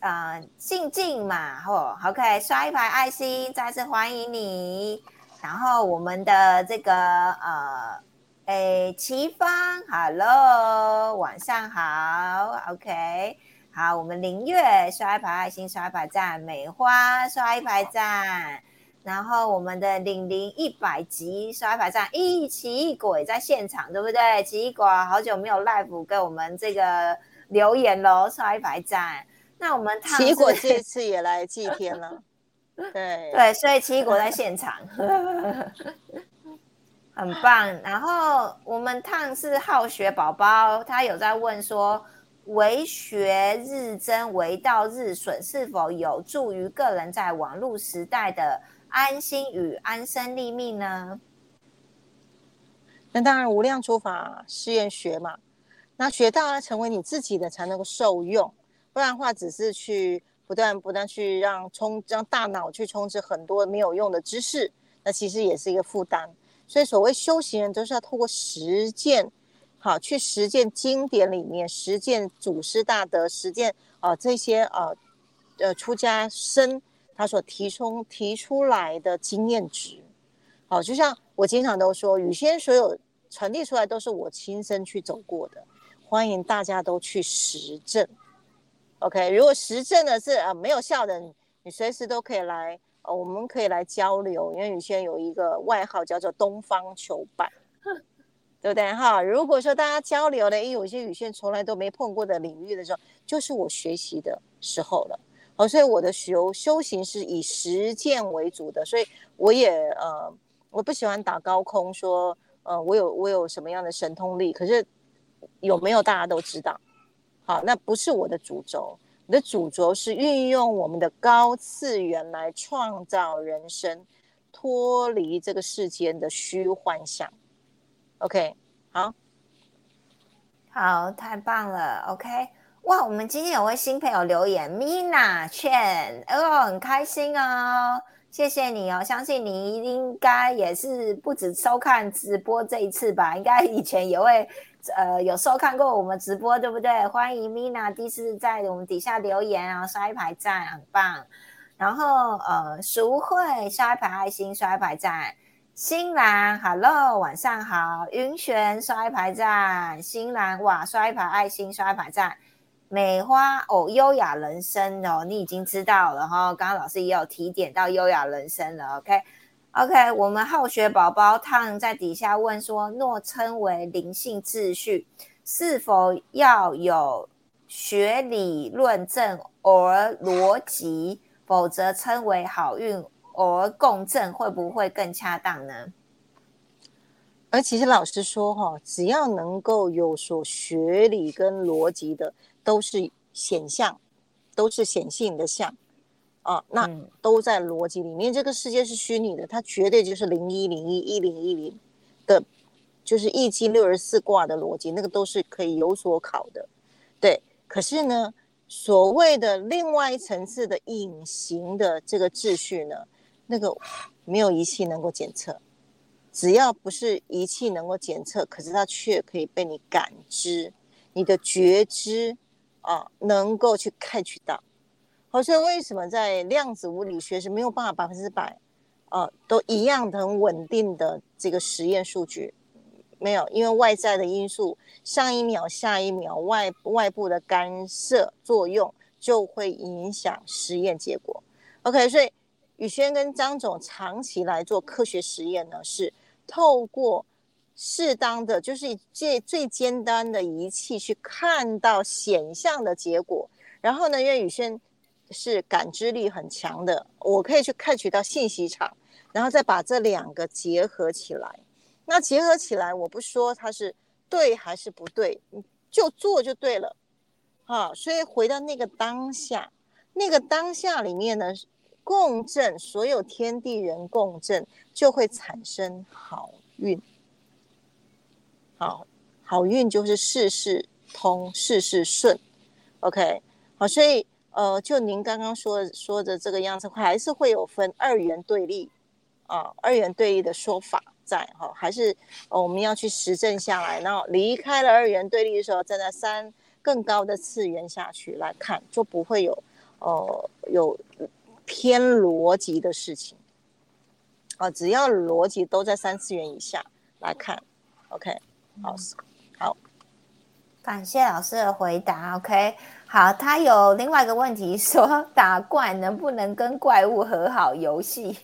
呃，静静嘛，吼，OK，刷一排爱心，再次欢迎你。然后我们的这个呃，诶，齐芳，Hello，晚上好，OK，好，我们林月刷一排爱心，刷一排赞，美花刷一排赞，然后我们的玲玲一百集刷一排赞，一奇异鬼在现场，对不对？奇异鬼好久没有 live 跟我们这个留言喽，刷一排赞。那我们奇异果这次也来祭天了，对对，所以奇异果在现场，很棒。然后我们烫是好学宝宝，他有在问说，为学日增，为道日损，是否有助于个人在网络时代的安心与安身立命呢？那当然，无量诸法试验学嘛，那学到了成为你自己的，才能够受用。不然的话，只是去不断不断去让充让大脑去充斥很多没有用的知识，那其实也是一个负担。所以所谓修行人，都是要透过实践，好去实践经典里面，实践祖师大德，实践啊这些呃呃出家生他所提出提出来的经验值。好，就像我经常都说，宇轩所有传递出来都是我亲身去走过的，欢迎大家都去实证。OK，如果实证的是呃没有效的，你随时都可以来，呃，我们可以来交流。因为宇轩有一个外号叫做东方球板，对不对哈？如果说大家交流的，因为有些语线从来都没碰过的领域的时候，就是我学习的时候了。哦，所以我的修修行是以实践为主的，所以我也呃，我不喜欢打高空说，呃，我有我有什么样的神通力，可是有没有大家都知道。好，那不是我的主轴，我的主轴是运用我们的高次元来创造人生，脱离这个世间的虚幻想。OK，好，好，太棒了。OK，哇，我们今天有位新朋友留言，Mina Chen，哦，很开心哦，谢谢你哦，相信你应该也是不止收看直播这一次吧，应该以前也会。呃，有收看过我们直播对不对？欢迎 Mina 第一次在我们底下留言啊，刷一排赞，很棒。然后呃，淑慧刷一排爱心，刷一排赞。新兰，Hello，晚上好。云璇刷一排赞。新兰哇，刷一排爱心，刷一排赞。美花哦，优雅人生哦，你已经知道了哈。刚刚老师也有提点到优雅人生了，OK。OK，我们好学宝宝烫在底下问说：若称为灵性秩序，是否要有学理论证而逻辑？否则称为好运而共振，会不会更恰当呢？而其实老实说哈，只要能够有所学理跟逻辑的，都是显象，都是显性的象。啊，那都在逻辑里面。这个世界是虚拟的，它绝对就是零一零一一零一零的，就是易经六十四卦的逻辑，那个都是可以有所考的。对，可是呢，所谓的另外一层次的隐形的这个秩序呢，那个没有仪器能够检测。只要不是仪器能够检测，可是它却可以被你感知，你的觉知啊，能够去 catch 到。好，所以为什么在量子物理学是没有办法百分之百，啊，都一样的很稳定的这个实验数据？没有，因为外在的因素，上一秒、下一秒外外部的干涉作用就会影响实验结果。OK，所以宇轩跟张总长期来做科学实验呢，是透过适当的，就是最最简单的仪器去看到显象的结果。然后呢，因为宇轩是感知力很强的，我可以去看取到信息场，然后再把这两个结合起来。那结合起来，我不说它是对还是不对，就做就对了。啊，所以回到那个当下，那个当下里面呢，共振，所有天地人共振，就会产生好运。好，好运就是事事通，事事顺。OK，好，所以呃，就您刚刚说说的这个样子，还是会有分二元对立啊，二元对立的说法在哈，还是我们要去实证下来，然后离开了二元对立的时候，站在三。更高的次元下去来看，就不会有，呃，有偏逻辑的事情，啊，只要逻辑都在三次元以下来看，OK，好，好，感谢老师的回答，OK，好，他有另外一个问题说，打怪能不能跟怪物和好游戏？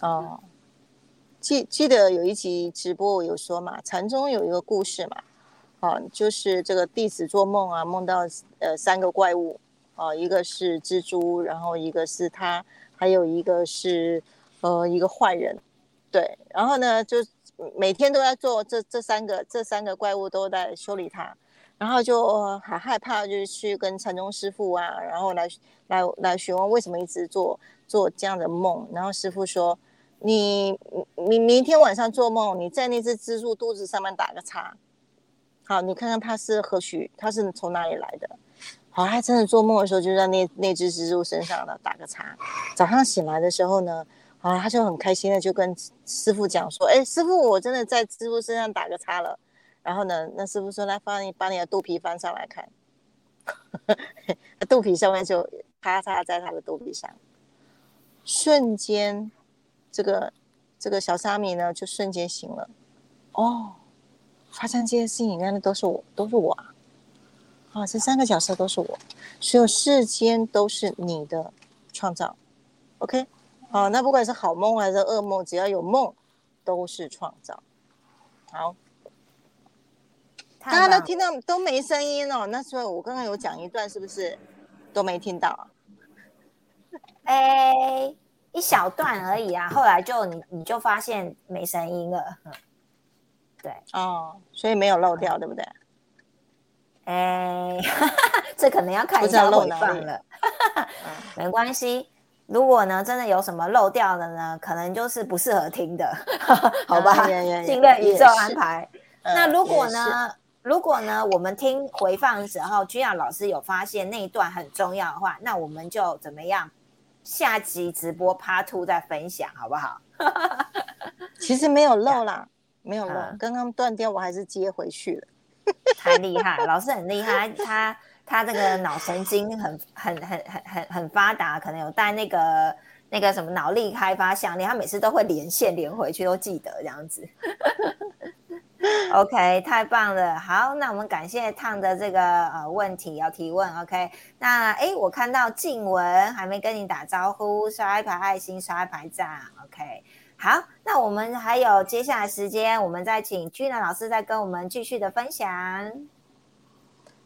哦，记记得有一集直播我有说嘛，禅宗有一个故事嘛。啊，就是这个弟子做梦啊，梦到呃三个怪物，啊，一个是蜘蛛，然后一个是他，还有一个是呃一个坏人，对，然后呢就每天都在做这这三个这三个怪物都在修理他，然后就很害怕，就是去跟禅宗师傅啊，然后来来来询问为什么一直做做这样的梦，然后师傅说你你明天晚上做梦，你在那只蜘蛛肚子上面打个叉。好，你看看他是何许，他是从哪里来的？好，他真的做梦的时候就在那那只蜘蛛身上呢打个叉。早上醒来的时候呢，啊，他就很开心的就跟师傅讲说：“哎，师傅，我真的在蜘蛛身上打个叉了。”然后呢，那师傅说：“来，帮你把你的肚皮翻上来看。”肚皮上面就啪嚓在他的肚皮上，瞬间，这个这个小沙弥呢就瞬间醒了。哦。发生这些事情，原来都是我，都是我啊！啊，这三个角色都是我，所有世间都是你的创造。OK，好，那不管是好梦还是噩梦，只要有梦，都是创造。好，大家都听到都没声音哦。那时候我刚刚有讲一段，是不是都没听到？啊哎，一小段而已啊。后来就你你就发现没声音了。对哦，所以没有漏掉，对不对？哎，这可能要看一下回放了。没关系，如果呢真的有什么漏掉的呢，可能就是不适合听的，好吧？信任宇宙安排。那如果呢，如果呢，我们听回放的时候，居亚老师有发现那一段很重要的话，那我们就怎么样？下集直播 Part Two 再分享，好不好？其实没有漏啦。没有漏，刚刚断掉，我还是接回去了。太厉害，老师很厉害，他他这个脑神经很很很很很很发达，可能有带那个那个什么脑力开发项链，他每次都会连线连回去，都记得这样子。OK，太棒了。好，那我们感谢烫的这个呃问题要提问。OK，那哎，我看到静文还没跟你打招呼，刷一排爱心，刷一排赞。OK。好，那我们还有接下来时间，我们再请居南老师再跟我们继续的分享。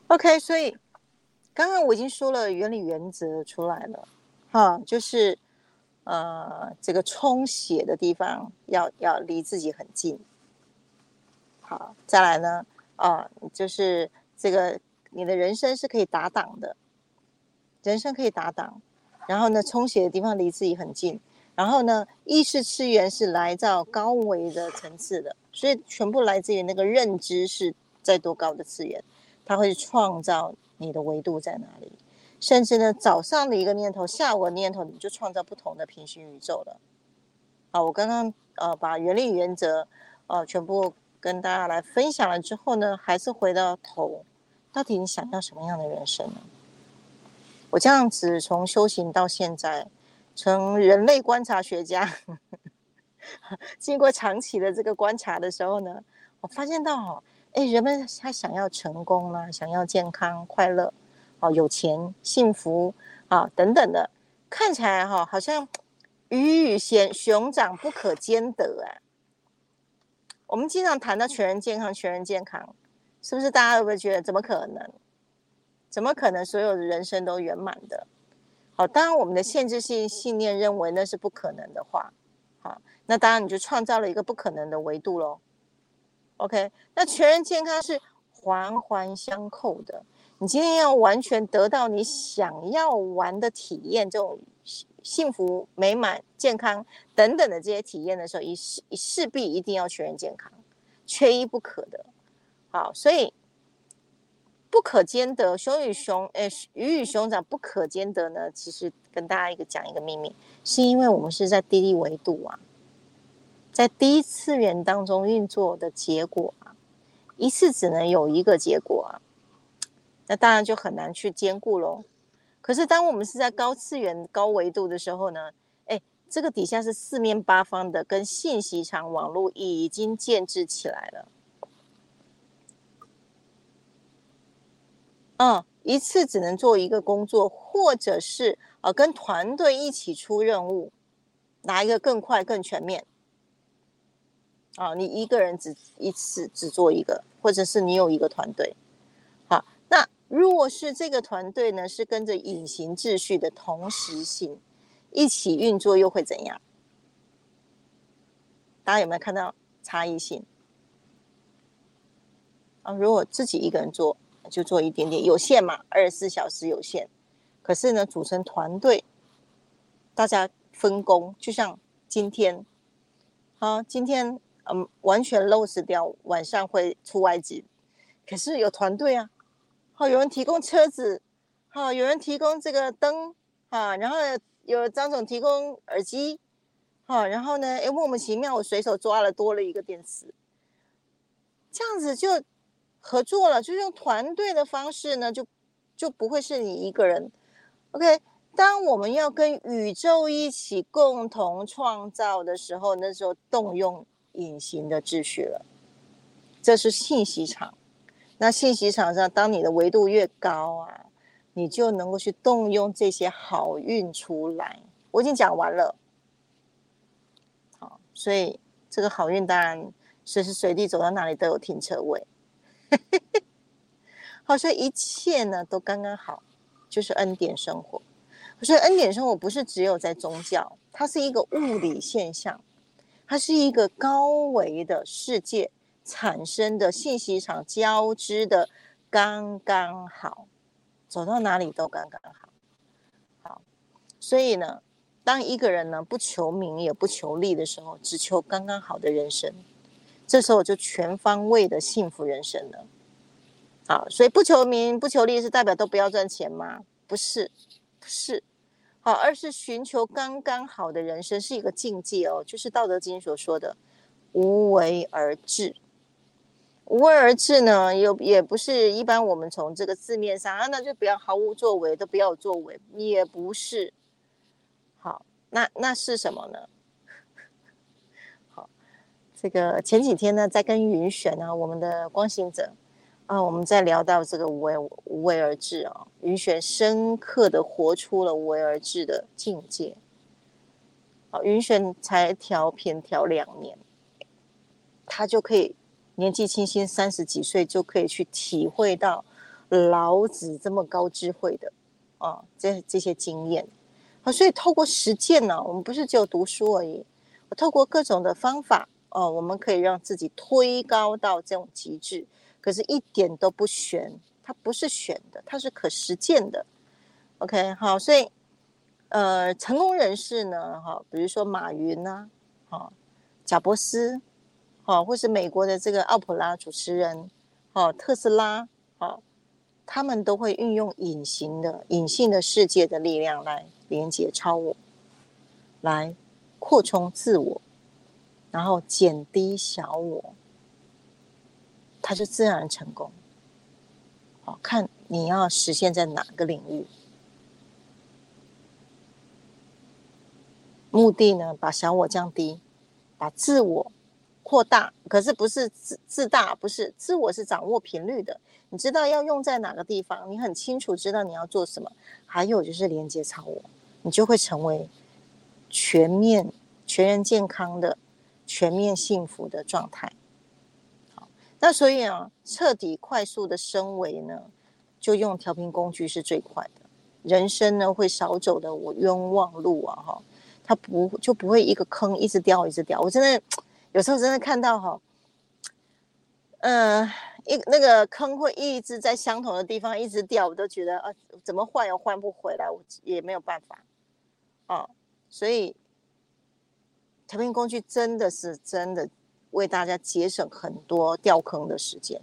OK，所以刚刚我已经说了原理原则出来了，哈，就是呃这个充血的地方要要离自己很近。好，再来呢，啊，就是这个你的人生是可以打挡的，人生可以打挡，然后呢，充血的地方离自己很近。然后呢，意识次元是来到高维的层次的，所以全部来自于那个认知是在多高的次元，它会创造你的维度在哪里。甚至呢，早上的一个念头，下午的念头，你就创造不同的平行宇宙了。啊，我刚刚呃把原理原则呃全部跟大家来分享了之后呢，还是回到头，到底你想要什么样的人生呢？我这样子从修行到现在。从人类观察学家经过长期的这个观察的时候呢，我发现到哦，哎，人们他想要成功啦，想要健康、快乐，哦，有钱、幸福啊等等的，看起来哈，好像鱼与熊熊掌不可兼得啊。我们经常谈到全人健康，全人健康，是不是大家会不会觉得怎么可能？怎么可能所有的人生都圆满的？好，当然我们的限制性信念认为那是不可能的话，好，那当然你就创造了一个不可能的维度喽。OK，那全人健康是环环相扣的。你今天要完全得到你想要玩的体验，这种幸福、美满、健康等等的这些体验的时候，一势势必一定要全人健康，缺一不可的。好，所以不可兼得，熊与熊，诶，鱼与熊掌不可兼得呢。其实跟大家一个讲一个秘密，是因为我们是在低地维度啊，在低次元当中运作的结果啊，一次只能有一个结果啊。那当然就很难去兼顾喽。可是当我们是在高次元、高维度的时候呢？哎，这个底下是四面八方的，跟信息场网络已经建制起来了。嗯，一次只能做一个工作，或者是呃跟团队一起出任务，哪一个更快、更全面？啊，你一个人只一次只做一个，或者是你有一个团队。好，那如果是这个团队呢，是跟着隐形秩序的同时性一起运作，又会怎样？大家有没有看到差异性？啊，如果自己一个人做，就做一点点，有限嘛，二十四小时有限。可是呢，组成团队，大家分工，就像今天，好，今天嗯，完全 lose 掉，晚上会出外景，可是有团队啊。好，有人提供车子，好，有人提供这个灯，哈，然后有张总提供耳机，好，然后呢，哎，莫名其妙，我随手抓了多了一个电池，这样子就合作了，就是用团队的方式呢，就就不会是你一个人。OK，当我们要跟宇宙一起共同创造的时候，那时候动用隐形的秩序了，这是信息场。那信息场上，当你的维度越高啊，你就能够去动用这些好运出来。我已经讲完了，好，所以这个好运当然随时随地走到哪里都有停车位。好，所以一切呢都刚刚好，就是恩典生活。所以恩典生活不是只有在宗教，它是一个物理现象，它是一个高维的世界。产生的信息场交织的刚刚好，走到哪里都刚刚好。好，所以呢，当一个人呢不求名也不求利的时候，只求刚刚好的人生，这时候我就全方位的幸福人生了。好，所以不求名不求利是代表都不要赚钱吗？不是，不是。好，而是寻求刚刚好的人生是一个境界哦，就是《道德经》所说的无为而治。无为而治呢，又也不是一般我们从这个字面上啊，那就不要毫无作为，都不要有作为，也不是。好，那那是什么呢？这个前几天呢，在跟云璇啊，我们的光行者啊，我们在聊到这个无为无为而治啊，云璇深刻的活出了无为而治的境界。好，云璇才调频调两年，他就可以。年纪轻轻三十几岁就可以去体会到老子这么高智慧的啊，这这些经验好，所以透过实践呢，我们不是只有读书而已，我透过各种的方法哦，我们可以让自己推高到这种极致，可是一点都不玄，它不是玄的，它是可实践的。OK，好，所以呃，成功人士呢，哈，比如说马云呐，哈，贾伯斯。哦，或是美国的这个奥普拉主持人，哦，特斯拉，哦，他们都会运用隐形的、隐性的世界的力量来连接超我，来扩充自我，然后减低小我，他就自然成功。好看你要实现在哪个领域？目的呢？把小我降低，把自我。扩大，可是不是自自大，不是自我是掌握频率的，你知道要用在哪个地方，你很清楚知道你要做什么。还有就是连接超我，你就会成为全面、全人健康的、全面幸福的状态。好，那所以啊，彻底快速的升维呢，就用调频工具是最快的。人生呢会少走的我冤枉路啊，哈，他不就不会一个坑一直掉一直掉。我真的有时候真的看到哈，嗯。一那个坑会一直在相同的地方一直掉，我都觉得啊，怎么换又换不回来，我也没有办法啊。所以调频工具真的是真的为大家节省很多掉坑的时间，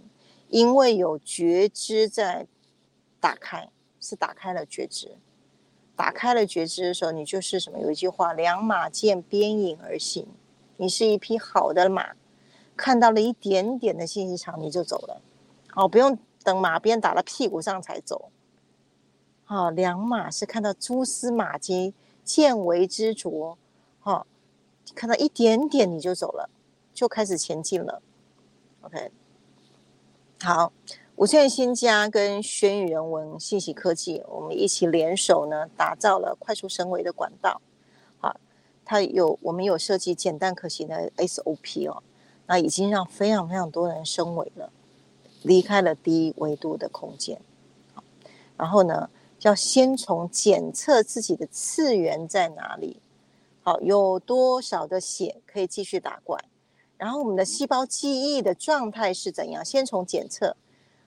因为有觉知在打开，是打开了觉知，打开了觉知的时候，你就是什么？有一句话：两马见边影而行，你是一匹好的马。看到了一点点的信息场，你就走了，哦，不用等马鞭打到屁股上才走，好，两马是看到蛛丝马迹，见微知著，看到一点点你就走了，就开始前进了，OK，好，五线新家跟轩宇人文信息科技，我们一起联手呢，打造了快速升维的管道，好，它有我们有设计简单可行的 SOP 哦。那已经让非常非常多人升维了，离开了低维度的空间。然后呢，要先从检测自己的次元在哪里，好，有多少的血可以继续打怪，然后我们的细胞记忆的状态是怎样？先从检测。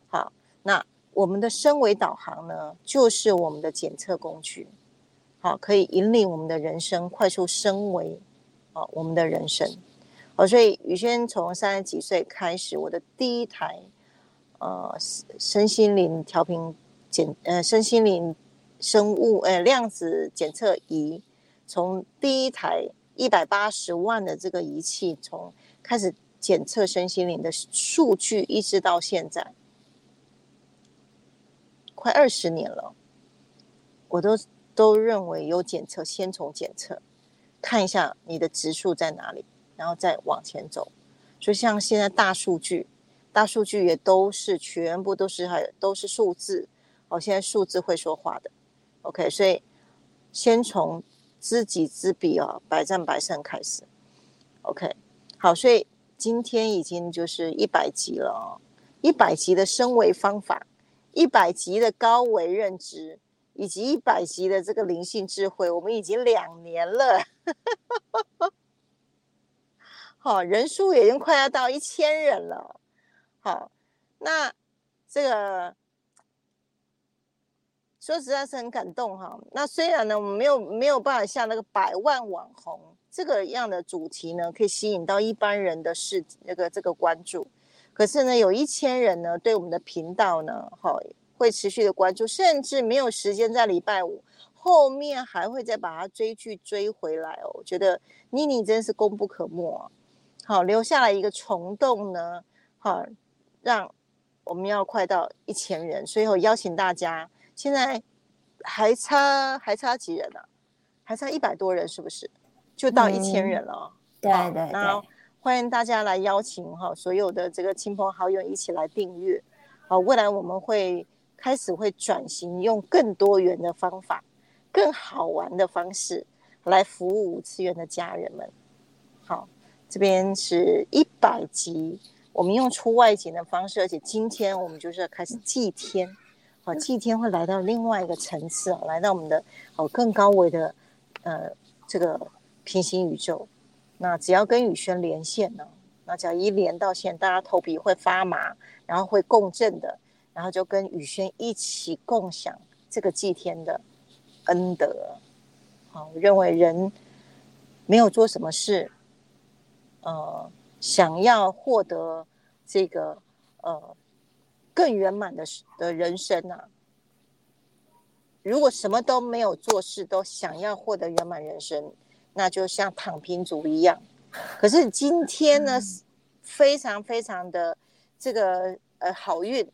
好，那我们的升维导航呢，就是我们的检测工具，好，可以引领我们的人生快速升维，好，我们的人生。好，所以宇轩从三十几岁开始，我的第一台呃身心灵调频检呃身心灵生物呃量子检测仪，从第一台一百八十万的这个仪器，从开始检测身心灵的数据，一直到现在，快二十年了，我都都认为有检测，先从检测看一下你的指数在哪里。然后再往前走，就像现在大数据，大数据也都是全部都是还都是数字哦。现在数字会说话的，OK，所以先从知己知彼哦，百战百胜开始，OK，好，所以今天已经就是一百集了哦，一百集的升维方法，一百集的高维认知，以及一百集的这个灵性智慧，我们已经两年了。好，人数已经快要到一千人了。好，那这个说实在是很感动哈。那虽然呢，我们没有没有办法像那个百万网红这个样的主题呢，可以吸引到一般人的视那个这个关注。可是呢，有一千人呢，对我们的频道呢，好会持续的关注，甚至没有时间在礼拜五后面还会再把它追剧追回来哦。我觉得妮妮真是功不可没。好，留下来一个虫洞呢，好，让我们要快到一千人，所以我邀请大家，现在还差还差几人呢？还差一百多人，是不是？就到一千人了。对对。那欢迎大家来邀请哈，所有的这个亲朋好友一起来订阅。好，未来我们会开始会转型，用更多元的方法，更好玩的方式来服务五次元的家人们。好。这边是一百集，我们用出外景的方式，而且今天我们就是要开始祭天，好，祭天会来到另外一个层次啊，来到我们的哦更高维的呃这个平行宇宙。那只要跟宇轩连线呢，那只要一连到线，大家头皮会发麻，然后会共振的，然后就跟宇轩一起共享这个祭天的恩德。好，我认为人没有做什么事。呃，想要获得这个呃更圆满的的人生啊，如果什么都没有做事，都想要获得圆满人生，那就像躺平族一样。可是今天呢，非常非常的这个呃好运，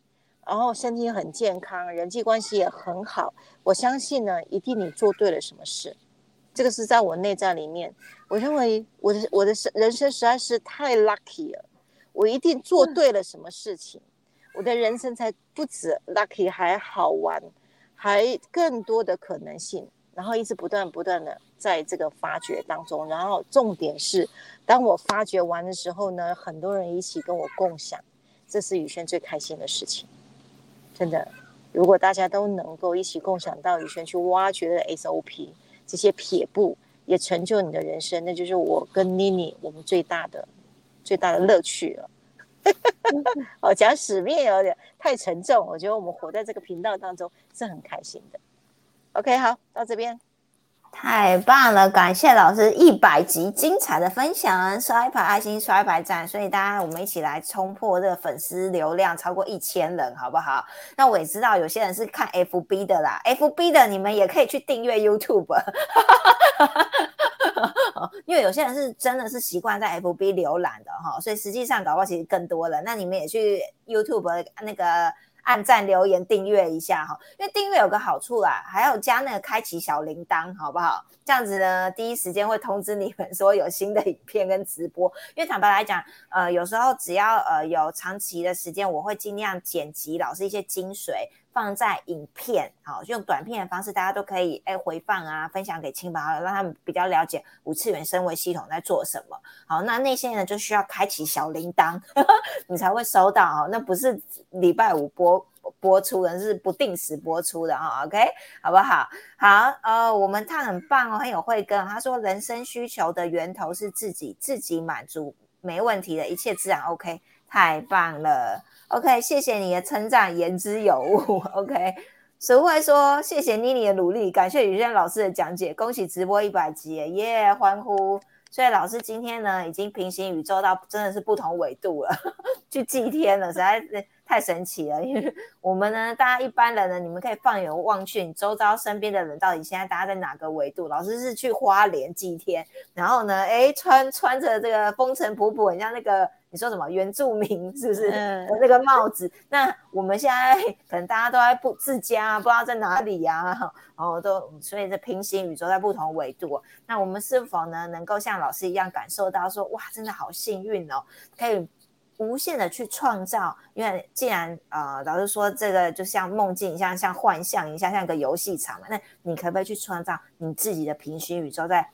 然后身体很健康，人际关系也很好。我相信呢，一定你做对了什么事。这个是在我内在里面，我认为我的我的人生实在是太 lucky 了，我一定做对了什么事情，我的人生才不止 lucky，还好玩，还更多的可能性。然后一直不断不断的在这个发掘当中，然后重点是，当我发掘完的时候呢，很多人一起跟我共享，这是宇轩最开心的事情，真的。如果大家都能够一起共享到宇轩去挖掘的 SOP 这些撇步，也成就你的人生，那就是我跟妮妮我们最大的最大的乐趣了。哦，讲使命有点太沉重，我觉得我们活在这个频道当中是很开心的。OK，好，到这边。太棒了，感谢老师一百集精彩的分享，刷一排爱心，刷一排赞，所以大家我们一起来冲破这个粉丝流量超过一千人，好不好？那我也知道有些人是看 FB 的啦，FB 的你们也可以去订阅 YouTube，因为有些人是真的是习惯在 FB 浏览的哈，所以实际上搞不好其实更多了。那你们也去 YouTube 那个。按赞、留言、订阅一下哈，因为订阅有个好处啦，还要加那个开启小铃铛，好不好？这样子呢，第一时间会通知你们说有新的影片跟直播。因为坦白来讲，呃，有时候只要呃有长期的时间，我会尽量剪辑老师一些精髓。放在影片，好，用短片的方式，大家都可以哎回放啊，分享给亲朋好友，让他们比较了解五次元升维系统在做什么。好，那那些人就需要开启小铃铛，你才会收到哦。那不是礼拜五播播出的，是不定时播出的哈。OK，好不好？好，呃，我们他很棒哦，很有慧根。他说，人生需求的源头是自己，自己满足没问题的，一切自然 OK，太棒了。OK，谢谢你的称赞，言之有物。OK，俗会说谢谢妮妮的努力，感谢雨轩老师的讲解，恭喜直播一百集，耶！欢呼！所以老师今天呢，已经平行宇宙到真的是不同纬度了，去祭天了，实在是。太神奇了，因为我们呢，大家一般人呢，你们可以放眼望去，你周遭身边的人到底现在大家在哪个维度？老师是去花莲祭天，然后呢，哎，穿穿着这个风尘仆仆，很像那个你说什么原住民是不是？嗯，那个帽子。那我们现在可能大家都在不自家，不知道在哪里呀，然 后都所以这平行宇宙在不同维度。那我们是否呢，能够像老师一样感受到说，哇，真的好幸运哦，可以。无限的去创造，因为既然呃老师说这个就像梦境，像像幻象一样，像个游戏场嘛，那你可不可以去创造你自己的平行宇宙，在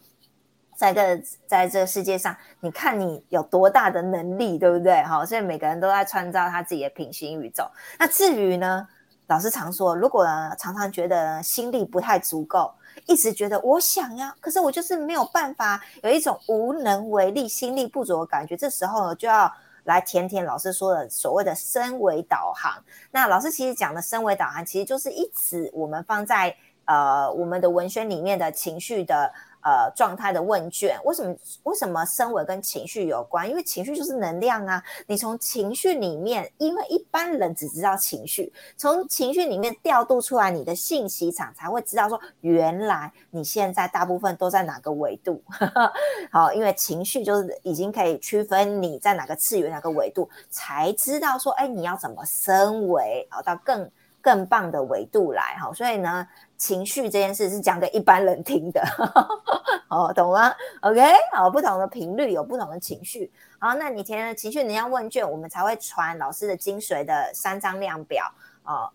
在个在这个世界上，你看你有多大的能力，对不对？好，所以每个人都在创造他自己的平行宇宙。那至于呢，老师常说，如果常常觉得心力不太足够，一直觉得我想呀，可是我就是没有办法，有一种无能为力、心力不足的感觉，这时候呢就要。来填填老师说的所谓的升维导航。那老师其实讲的升维导航，其实就是一直我们放在呃我们的文宣里面的情绪的。呃，状态的问卷，为什么为什么身为跟情绪有关？因为情绪就是能量啊！你从情绪里面，因为一般人只知道情绪，从情绪里面调度出来你的信息场，才会知道说，原来你现在大部分都在哪个维度。好，因为情绪就是已经可以区分你在哪个次元、哪个维度，才知道说，哎，你要怎么升维，好到更更棒的维度来。好，所以呢。情绪这件事是讲给一般人听的，哦，懂吗？OK，好，不同的频率有不同的情绪。好，那你填了情绪能量问卷，我们才会传老师的精髓的三张量表，哦，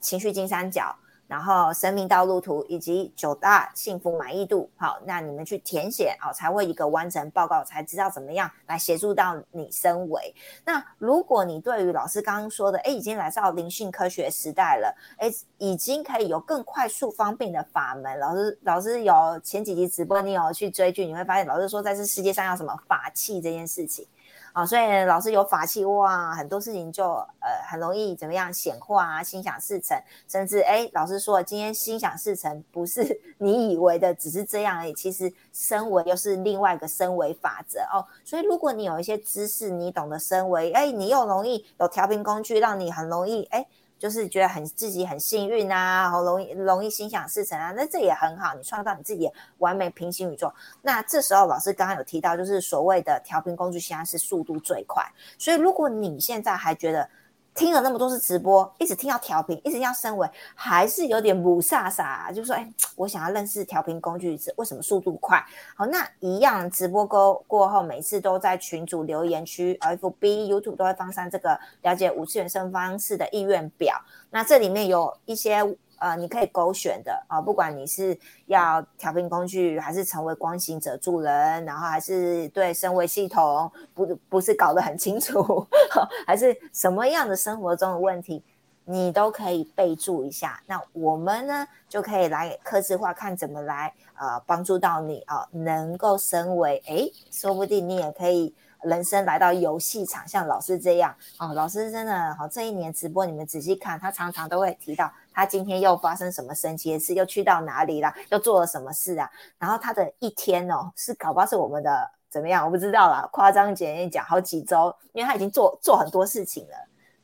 情绪金三角。然后生命道路图以及九大幸福满意度，好，那你们去填写，好，才会一个完整报告，才知道怎么样来协助到你升维。那如果你对于老师刚刚说的，哎，已经来到灵性科学时代了，哎，已经可以有更快速方便的法门。老师，老师有前几集直播，你有去追剧，你会发现老师说，在这世界上要什么法器这件事情。啊，所以老师有法器哇，很多事情就呃很容易怎么样显化啊，心想事成，甚至哎，老师说今天心想事成不是 你以为的只是这样而已，其实升维又是另外一个升维法则哦。所以如果你有一些知识，你懂得升维，哎，你又容易有调频工具，让你很容易哎。就是觉得很自己很幸运啊，好容易容易心想事成啊，那这也很好，你创造你自己完美平行宇宙。那这时候老师刚刚有提到，就是所谓的调频工具，箱是速度最快，所以如果你现在还觉得。听了那么多次直播，一直听到调频，一直要升维，还是有点不飒飒。就说，哎，我想要认识调频工具是为什么速度快？好，那一样直播过过后，每次都在群主留言区、FB、YouTube 都会放上这个了解五次元生方式的意愿表。那这里面有一些呃，你可以勾选的啊，不管你是要调频工具，还是成为光行者助人，然后还是对身位系统不不是搞得很清楚，还是什么样的生活中的问题，你都可以备注一下。那我们呢，就可以来刻字化，看怎么来呃帮助到你啊，能够身为哎，说不定你也可以。人生来到游戏场，像老师这样哦，老师真的好。这一年直播，你们仔细看，他常常都会提到他今天又发生什么神奇的事，又去到哪里了，又做了什么事啊？然后他的一天哦，是搞不好是我们的怎么样？我不知道啦，夸张简言讲，好几周，因为他已经做做很多事情了。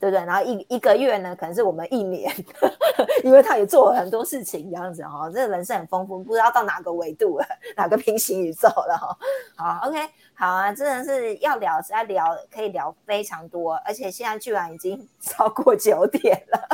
对不对？然后一一个月呢，可能是我们一年，因为他也做了很多事情，这样子哈，这个人生很丰富，不知道到哪个维度了，哪个平行宇宙了哈。好，OK，好啊，真的是要聊，要聊，可以聊非常多，而且现在居然已经 超过九点了，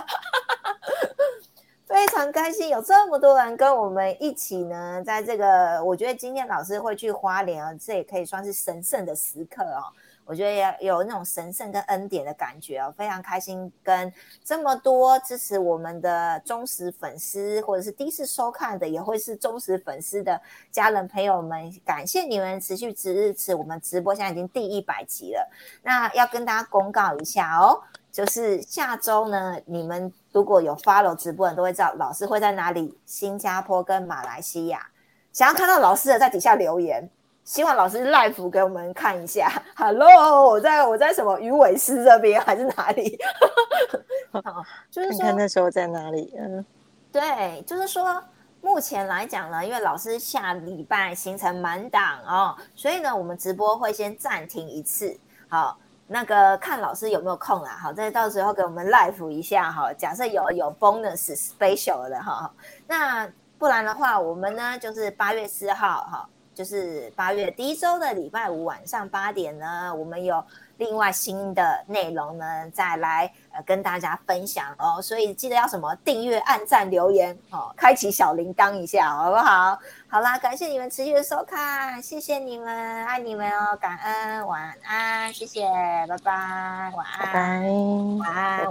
非常开心，有这么多人跟我们一起呢，在这个，我觉得今天老师会去花莲啊，这也可以算是神圣的时刻哦。我觉得也有那种神圣跟恩典的感觉哦，非常开心跟这么多支持我们的忠实粉丝，或者是第一次收看的，也会是忠实粉丝的家人朋友们，感谢你们持续支持我们直播，现在已经第一百集了。那要跟大家公告一下哦，就是下周呢，你们如果有 follow 直播的，都会知道老师会在哪里，新加坡跟马来西亚。想要看到老师的，在底下留言。希望老师 live 给我们看一下。Hello，我在我在什么鱼尾狮这边还是哪里？好，就是说那时候在哪里？嗯，对，就是说目前来讲呢，因为老师下礼拜行程满档哦，所以呢，我们直播会先暂停一次。好，那个看老师有没有空啊？好，再到时候给我们 live 一下哈。假设有有 bonus special 的哈，那不然的话，我们呢就是八月四号哈。就是八月第一周的礼拜五晚上八点呢，我们有另外新的内容呢，再来呃跟大家分享哦。所以记得要什么订阅、按赞、留言哦，开启小铃铛一下，好不好？好啦，感谢你们持续的收看，谢谢你们，爱你们哦，感恩，晚安，谢谢，拜拜，晚安，拜拜，晚安。